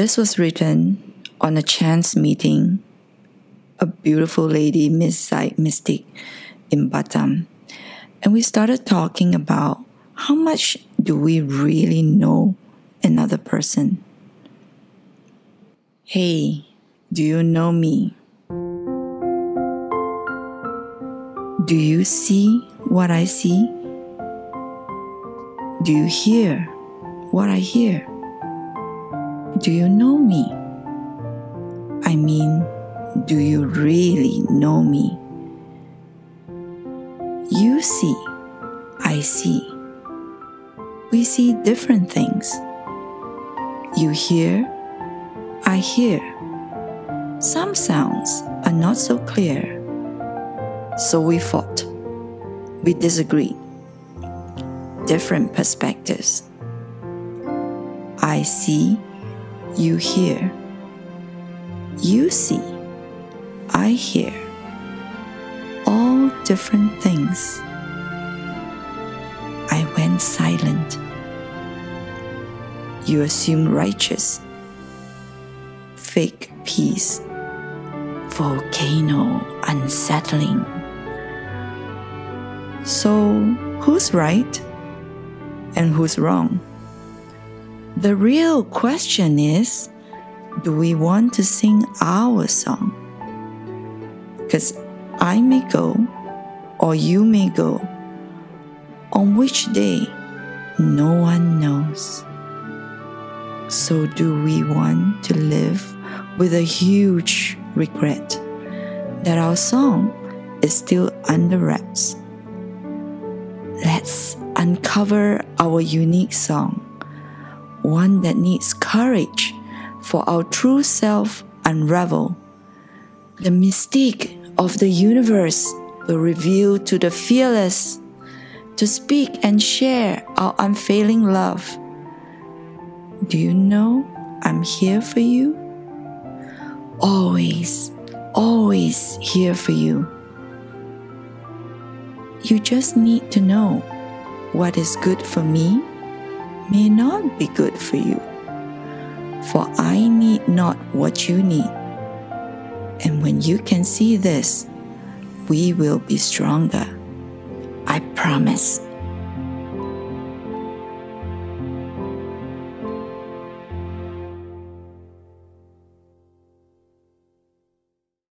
This was written on a chance meeting, a beautiful lady, Miss Psych Mystic, in Batam. And we started talking about how much do we really know another person? Hey, do you know me? Do you see what I see? Do you hear what I hear? Do you know me? I mean, do you really know me? You see, I see. We see different things. You hear, I hear. Some sounds are not so clear. So we fought. We disagreed. Different perspectives. I see, you hear. You see, I hear. All different things. I went silent. You assume righteous. Fake peace. Volcano unsettling. So, who's right and who's wrong? The real question is do we want to sing our song? Because I may go, or you may go. On which day, no one knows. So, do we want to live with a huge regret that our song is still under wraps? Let's uncover our unique song, one that needs courage for our true self unravel. The mystique of the universe will reveal to the fearless to speak and share our unfailing love. Do you know I'm here for you? Always, always here for you. You just need to know what is good for me may not be good for you. For I need not what you need. And when you can see this, we will be stronger. I promise.